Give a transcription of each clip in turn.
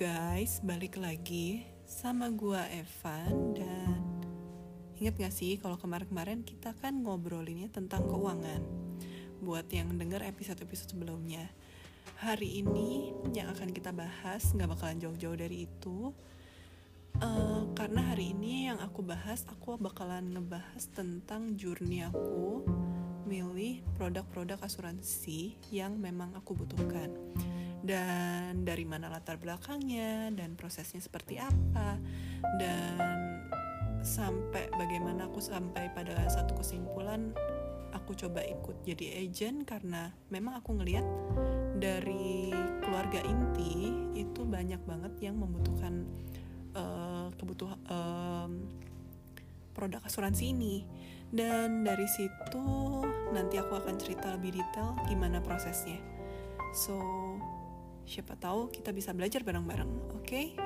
guys, balik lagi sama gua Evan dan inget gak sih kalau kemarin-kemarin kita kan ngobrolinnya tentang keuangan buat yang denger episode-episode sebelumnya. Hari ini yang akan kita bahas nggak bakalan jauh-jauh dari itu uh, karena hari ini yang aku bahas aku bakalan ngebahas tentang journey aku milih produk-produk asuransi yang memang aku butuhkan dan dari mana latar belakangnya dan prosesnya seperti apa dan sampai bagaimana aku sampai pada satu kesimpulan aku coba ikut jadi agent karena memang aku ngelihat dari keluarga inti itu banyak banget yang membutuhkan uh, kebutuhan um, produk asuransi ini. Dan dari situ nanti aku akan cerita lebih detail gimana prosesnya. So Siapa tahu kita bisa belajar bareng-bareng, oke? Okay?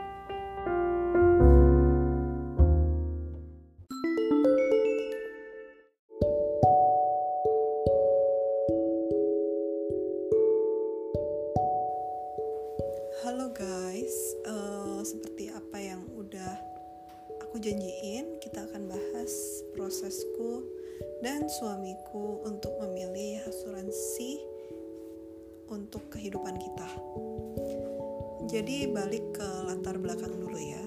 Balik ke latar belakang dulu ya.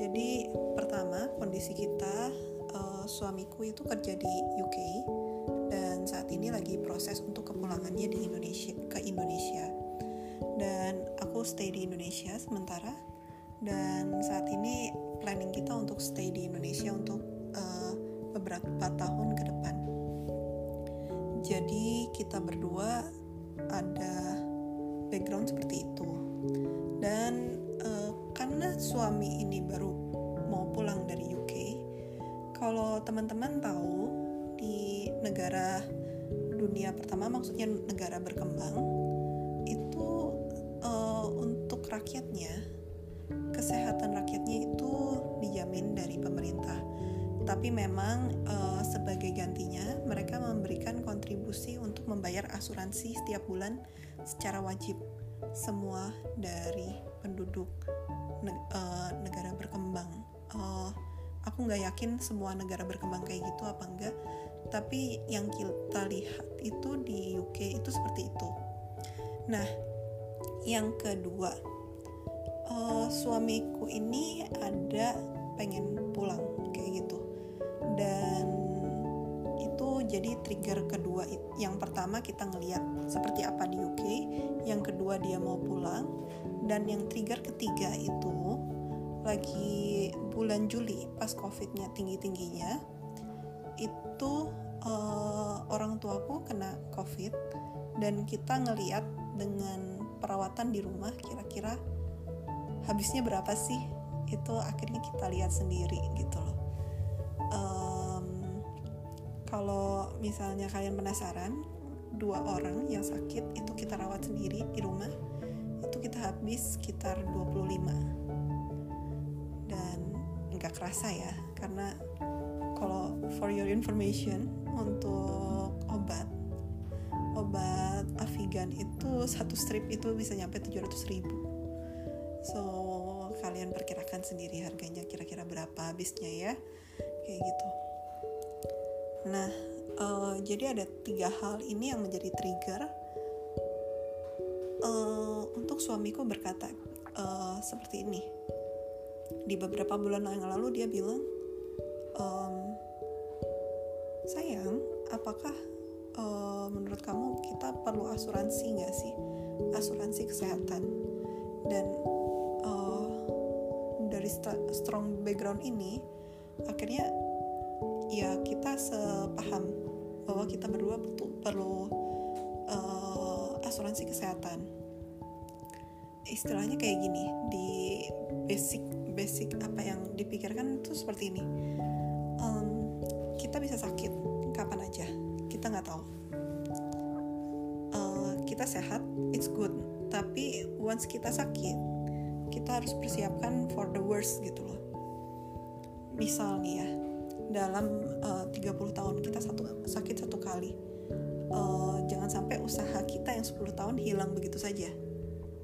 Jadi pertama kondisi kita uh, suamiku itu kerja di UK dan saat ini lagi proses untuk kepulangannya di Indonesia ke Indonesia. Dan aku stay di Indonesia sementara dan saat ini planning kita untuk stay di Indonesia untuk uh, beberapa tahun ke depan. Jadi kita berdua ada background seperti itu dan uh, karena suami ini baru mau pulang dari UK kalau teman-teman tahu di negara dunia pertama maksudnya negara berkembang itu uh, untuk rakyatnya kesehatan rakyatnya itu dijamin dari pemerintah. Tapi memang uh, sebagai gantinya mereka memberikan kontribusi untuk membayar asuransi setiap bulan secara wajib semua dari penduduk ne uh, negara berkembang. Uh, aku nggak yakin semua negara berkembang kayak gitu apa enggak, tapi yang kita lihat itu di UK itu seperti itu. Nah, yang kedua, uh, suamiku ini ada pengen pulang kayak gitu, dan jadi trigger kedua. Yang pertama kita ngeliat seperti apa di UK, yang kedua dia mau pulang, dan yang trigger ketiga itu lagi bulan Juli pas covidnya tinggi tingginya itu uh, orang tuaku kena covid dan kita ngeliat dengan perawatan di rumah kira-kira habisnya berapa sih itu akhirnya kita lihat sendiri gitu loh kalau misalnya kalian penasaran dua orang yang sakit itu kita rawat sendiri di rumah itu kita habis sekitar 25 dan nggak kerasa ya karena kalau for your information untuk obat obat Avigan itu satu strip itu bisa nyampe 700 ribu. So kalian perkirakan sendiri harganya kira-kira berapa habisnya ya? Kayak gitu nah uh, jadi ada tiga hal ini yang menjadi trigger. Uh, untuk suamiku berkata uh, seperti ini. Di beberapa bulan yang lalu dia bilang um, sayang apakah uh, menurut kamu kita perlu asuransi nggak sih? Asuransi kesehatan. Dan dari strong background ini akhirnya ya kita sepaham bahwa kita berdua perlu uh, asuransi kesehatan. Istilahnya kayak gini di basic basic apa yang dipikirkan itu seperti ini. Um, kita bisa sakit kapan aja kita nggak tahu. Uh, kita sehat it's good. Tapi once kita sakit kita harus persiapkan for the worst gitu loh. Misal nih ya dalam eh, uh, 30 tahun kita satu sakit satu kali. Uh, jangan sampai usaha kita yang 10 tahun hilang begitu saja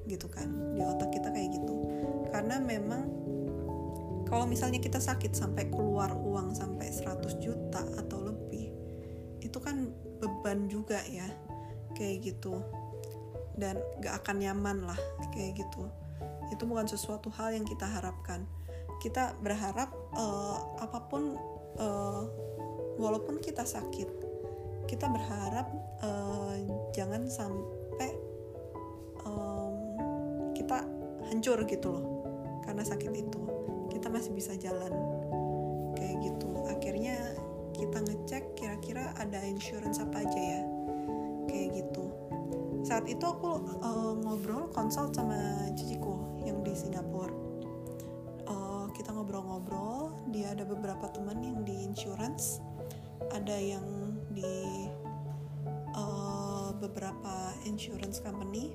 gitu kan di otak kita kayak gitu. Karena memang kalau misalnya kita sakit sampai keluar uang sampai 100 juta atau lebih itu kan beban juga ya kayak gitu. Dan gak akan nyaman lah kayak gitu. Itu bukan sesuatu hal yang kita harapkan. Kita berharap uh, apa pun uh, walaupun kita sakit kita berharap uh, jangan sampai um, kita hancur gitu loh karena sakit itu. Kita masih bisa jalan kayak gitu. Akhirnya kita ngecek kira-kira ada insurance apa aja ya kayak gitu. Saat itu aku uh, ngobrol konsult sama ciciku kita ngobrol-ngobrol dia ada beberapa teman yang di insurance ada yang di uh, beberapa insurance company.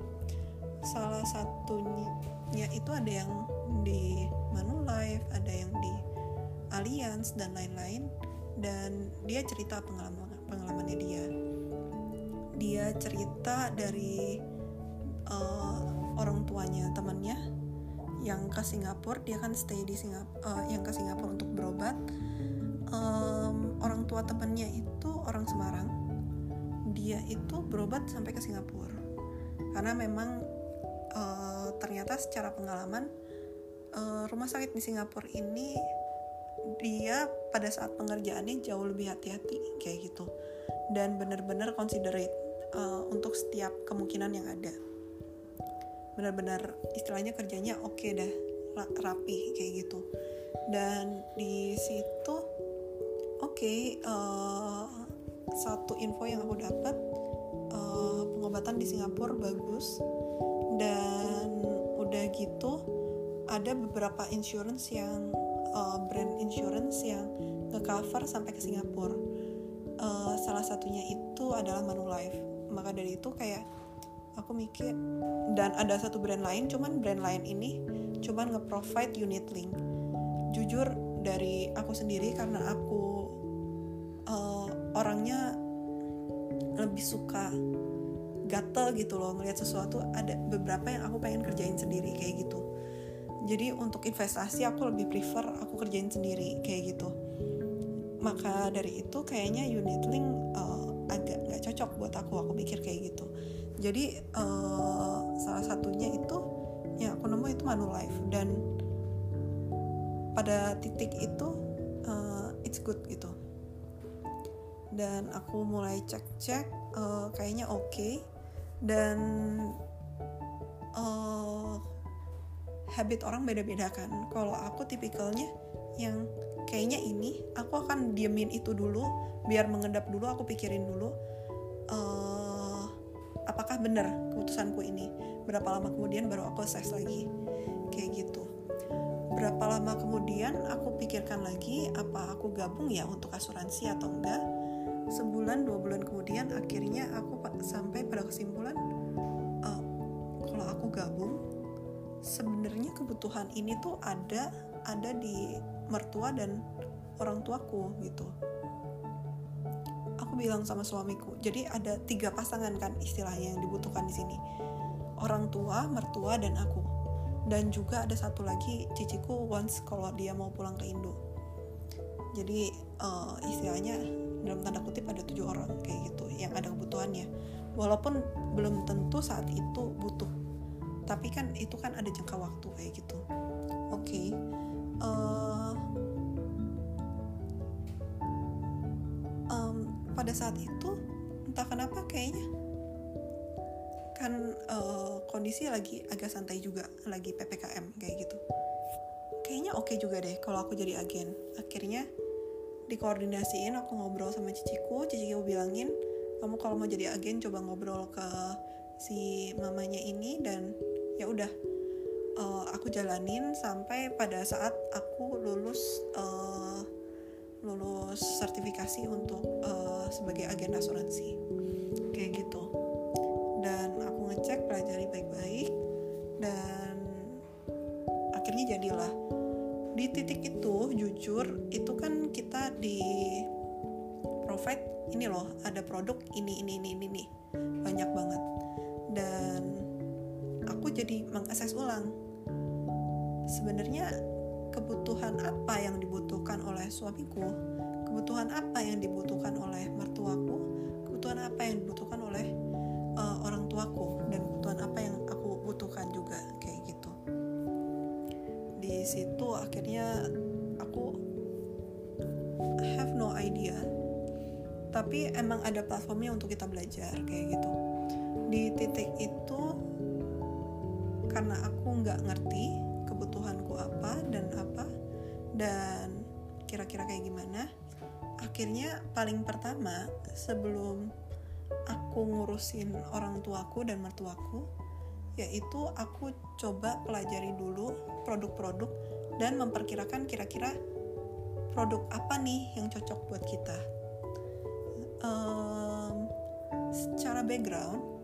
Salah satunya itu ada yang di Manulife ada yang di Allianz dan lain-lain. Dan dia cerita pengalaman pengalamannya dia. Dia cerita dari uh, orang tuanya temannya yang ke Singapura dia kan stay di Singapura uh, yang ke Singapura untuk berobat. Um, orang tua temannya itu orang Semarang. Dia itu berobat sampai ke Singapura. Karena memang uh, ternyata secara pengalaman uh, rumah sakit di Singapura ini dia pada saat pengerjaannya jauh lebih hati-hati kayak gitu. Dan benar-benar considerate uh, untuk setiap kemungkinan yang ada benar-benar istilahnya kerjanya oke okay dah rapi kayak gitu dan di situ oke okay, uh, satu info yang aku dapat uh, pengobatan di Singapura bagus dan udah gitu ada beberapa insurance yang uh, brand insurance yang nge-cover sampai ke Singapura. Uh, salah satunya itu adalah Manulife. Maka dari itu kayak aku mikir dan ada satu brand lain, cuman brand lain ini cuman nge-provide unit link. Jujur dari aku sendiri karena aku uh, orangnya lebih suka gatel gitu loh ngelihat sesuatu ada beberapa yang aku pengen kerjain sendiri kayak gitu. Jadi untuk investasi aku lebih prefer aku kerjain sendiri kayak gitu. Maka dari itu kayaknya unit link uh, agak nggak cocok buat aku. Aku pikir kayak gitu jadi uh, salah satunya itu yang aku nemu itu Manulife. Dan pada titik itu uh, it's good gitu. Dan aku mulai cek-cek uh, kayaknya oke. Okay. dan uh, habit orang beda-beda kan. Kalau aku tipikalnya yang kayaknya ini aku akan diemin itu dulu biar mengendap dulu aku pikirin dulu. Uh, apakah benar keputusanku ini? Berapa lama kemudian baru aku assess lagi? Kayak gitu. Berapa lama kemudian aku pikirkan lagi apa aku gabung ya untuk asuransi atau enggak? Sebulan dua bulan kemudian akhirnya aku sampai pada kesimpulan uh, kalau aku gabung sebenarnya kebutuhan ini tuh ada ada di mertua dan orang tuaku gitu bilang sama suamiku. Jadi ada tiga pasangan kan istilahnya yang dibutuhkan di sini. Orang tua mertua dan aku. Dan juga ada satu lagi ciciku once kalau dia mau pulang ke Indo. Jadi uh, istilahnya dalam tanda kutip ada tujuh orang kayak gitu yang ada kebutuhannya. Walaupun belum tentu saat itu butuh. Tapi kan itu kan ada jangka waktu kayak gitu. Oke okay. uh, pada saat itu entah kenapa kayaknya kan uh, kondisi lagi agak santai juga lagi ppkm kayak gitu. Kayaknya oke okay juga deh kalau aku jadi agen. Akhirnya dikoordinasiin aku ngobrol sama ciciku ciciku bilangin kamu kalau mau jadi agen coba ngobrol ke si mamanya ini dan ya udah uh, aku jalanin sampai pada saat aku lulus uh, lulus sertifikasi untuk uh, sebagai agen asuransi. Kayak gitu. Dan aku ngecek pelajari baik-baik dan akhirnya jadilah. Di titik itu jujur itu kan kita di provide ini loh ada produk ini ini ini ini, ini. Banyak banget. Dan aku jadi mengakses ulang. Sebenarnya kebutuhan apa yang dibutuhkan oleh suamiku? Kebutuhan apa yang dibutuhkan oleh mertuaku? Kebutuhan apa yang dibutuhkan oleh uh, orang tuaku? Dan kebutuhan apa yang aku butuhkan juga kayak gitu. Di situ akhirnya aku have no idea. Tapi emang ada platformnya untuk kita belajar kayak gitu. Di titik itu karena aku nggak ngerti kebutuhanku apa dan apa dan kira-kira kayak gimana. Akhirnya paling pertama sebelum aku ngurusin orang tuaku dan mertuaku yaitu aku coba pelajari dulu produk-produk dan memperkirakan kira-kira produk apa nih yang cocok buat kita. Um, secara background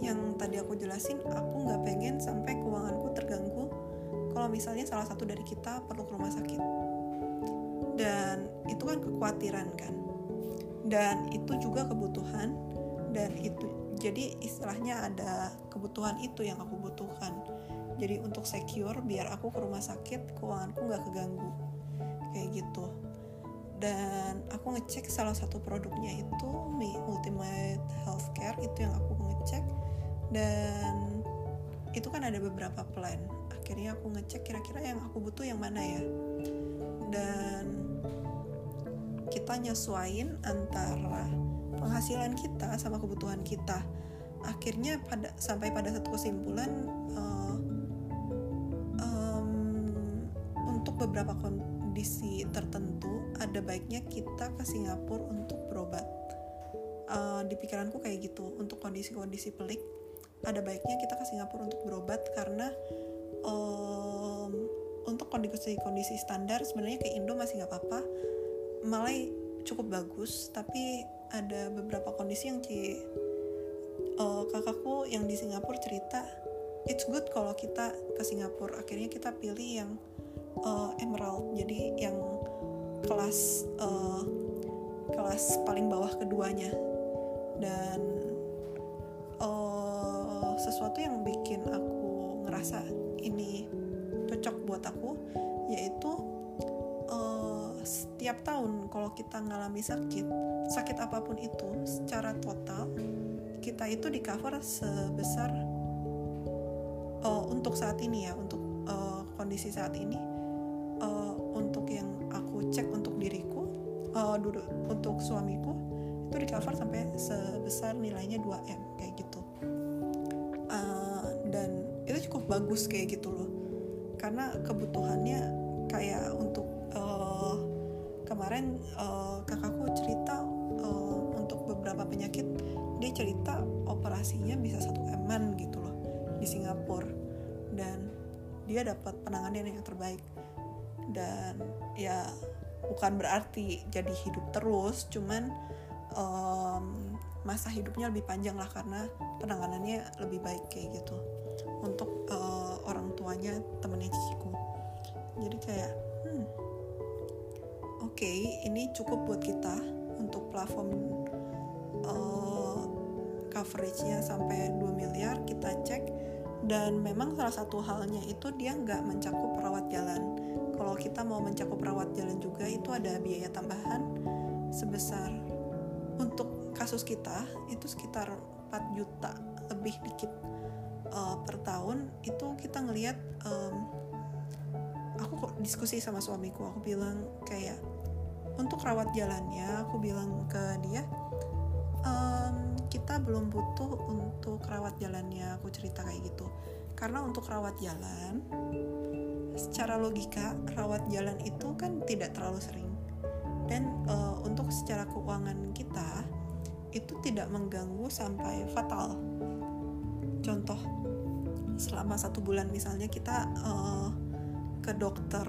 yang tadi aku jelasin aku nggak pengen sampai keuanganku terganggu kalau misalnya salah satu dari kita perlu ke rumah sakit. Dan itu kan kekhawatiran kan. Dan itu juga kebutuhan dan itu jadi istilahnya ada kebutuhan itu yang aku butuhkan. Jadi untuk secure biar aku ke rumah sakit keuanganku nggak keganggu. Kayak gitu. Dan aku ngecek salah satu produknya itu Ultimate Healthcare itu yang aku ngecek dan itu kan ada beberapa plan. Akhirnya aku ngecek kira-kira yang aku butuh yang mana ya. Dan kita nyesuain antara penghasilan kita sama kebutuhan kita. Akhirnya pada sampai pada satu kesimpulan uh, um, untuk beberapa kondisi tertentu ada baiknya kita ke Singapura untuk berobat. Uh, di pikiranku kayak gitu untuk kondisi-kondisi pelik ada baiknya kita ke Singapura untuk berobat karena um, untuk kondisi-kondisi standar sebenarnya ke Indo masih nggak apa-apa. Malah cukup bagus tapi ada beberapa kondisi yang ci uh, kakakku yang di Singapura cerita it's good kalau kita ke Singapura. Akhirnya kita pilih yang uh, emerald. Jadi yang kelas uh, kelas paling bawah keduanya. Dan sesuatu yang bikin aku ngerasa ini cocok buat aku yaitu uh, setiap tahun kalau kita ngalami sakit sakit apa pun itu secara total kita itu di cover sebesar uh, untuk saat ini ya untuk uh, kondisi saat ini uh, untuk yang aku cek untuk diriku uh, untuk suamiku itu di cover sampai sebesar nilainya 2M bagus kayak gitu loh. Karena kebutuhannya kayak untuk uh, kemarin uh, kakakku cerita uh, untuk beberapa penyakit dia cerita operasinya bisa satu eman gitu loh di Singapura. Dan dia dapat penanganan yang terbaik. Dan ya bukan berarti jadi hidup terus cuman um, masa hidupnya lebih panjang lah karena penanganannya lebih baik kayak gitu untuk uh, orang tuanya temennya ciciku jadi kayak hmm, oke okay, ini cukup buat kita untuk platform uh, coveragenya sampai 2 miliar kita cek. Dan memang salah satu halnya itu dia nggak mencakup perawat jalan. Kalau kita mau mencakup perawat jalan juga itu ada biaya tambahan sebesar untuk kasus kita itu sekitar 4 juta lebih dikit uh, per tahun itu kita ngelihat um, aku kok diskusi sama suamiku aku bilang kayak untuk rawat jalannya aku bilang ke dia um, kita belum butuh untuk rawat jalannya aku cerita kayak gitu. Karena untuk rawat jalan secara logika rawat jalan itu kan tidak terlalu sering. Dan uh, untuk secara keuangan kita itu tidak mengganggu sampai fatal. Contoh selama satu bulan misalnya kita uh, ke dokter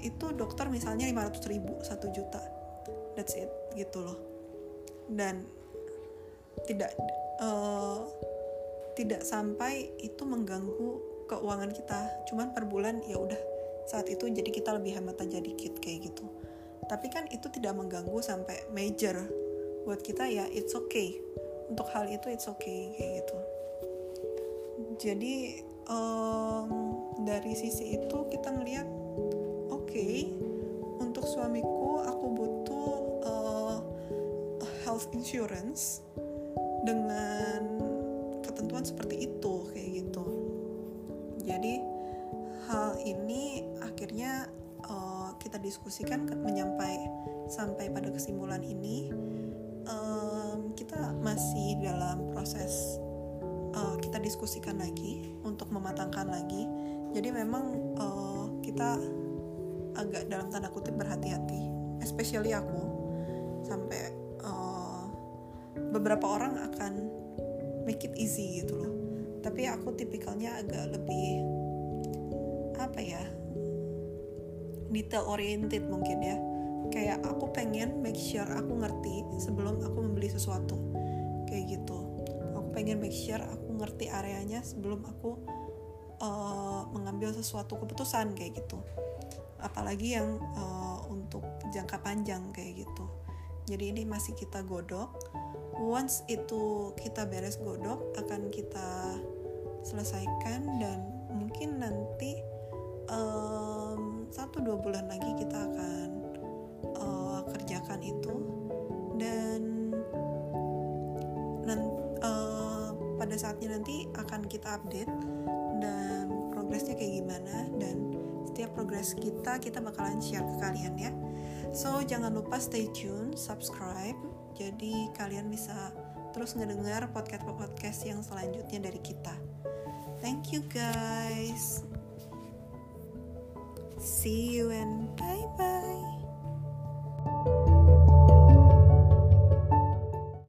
itu dokter misalnya 500 ribu satu juta. That's it gitu loh. Dan tidak uh, tidak sampai itu mengganggu keuangan kita. Cuman per bulan ya udah saat itu jadi kita lebih hemat aja dikit kayak gitu. Tapi kan itu tidak mengganggu sampai major buat kita ya it's okay. Untuk hal itu it's okay kayak gitu jadi um, dari sisi itu kita ngelihat oke okay, untuk suamiku aku butuh uh, health insurance dengan ketentuan seperti itu kayak gitu. Jadi hal ini akhirnya uh, kita diskusikan menyampai sampai pada kesimpulan ini. Um, kita masih dalam proses uh, kita diskusikan lagi untuk mematangkan lagi. Jadi memang uh, kita agak dalam tanda kutip berhati-hati especially aku. Sampai uh, beberapa orang akan make it easy gitu loh. Tapi aku tipikalnya agak lebih apa ya detail oriented mungkin ya. Kayak aku pengen make sure aku ngerti sebelum aku membeli sesuatu. Kayak gitu pengen make sure aku ngerti areanya sebelum aku uh, mengambil sesuatu keputusan kayak gitu. Apalagi yang uh, untuk jangka panjang kayak gitu. Jadi ini masih kita godok. Once itu kita beres godok akan kita selesaikan dan mungkin nanti um, satu dua bulan lagi kita akan uh, kerjakan itu saatnya nanti akan kita update dan progresnya kayak gimana dan setiap progres kita kita bakalan share ke kalian ya. So jangan lupa stay tune subscribe jadi kalian bisa terus ngedengar podcast podcast yang selanjutnya dari kita. Thank you guys. See you and bye bye.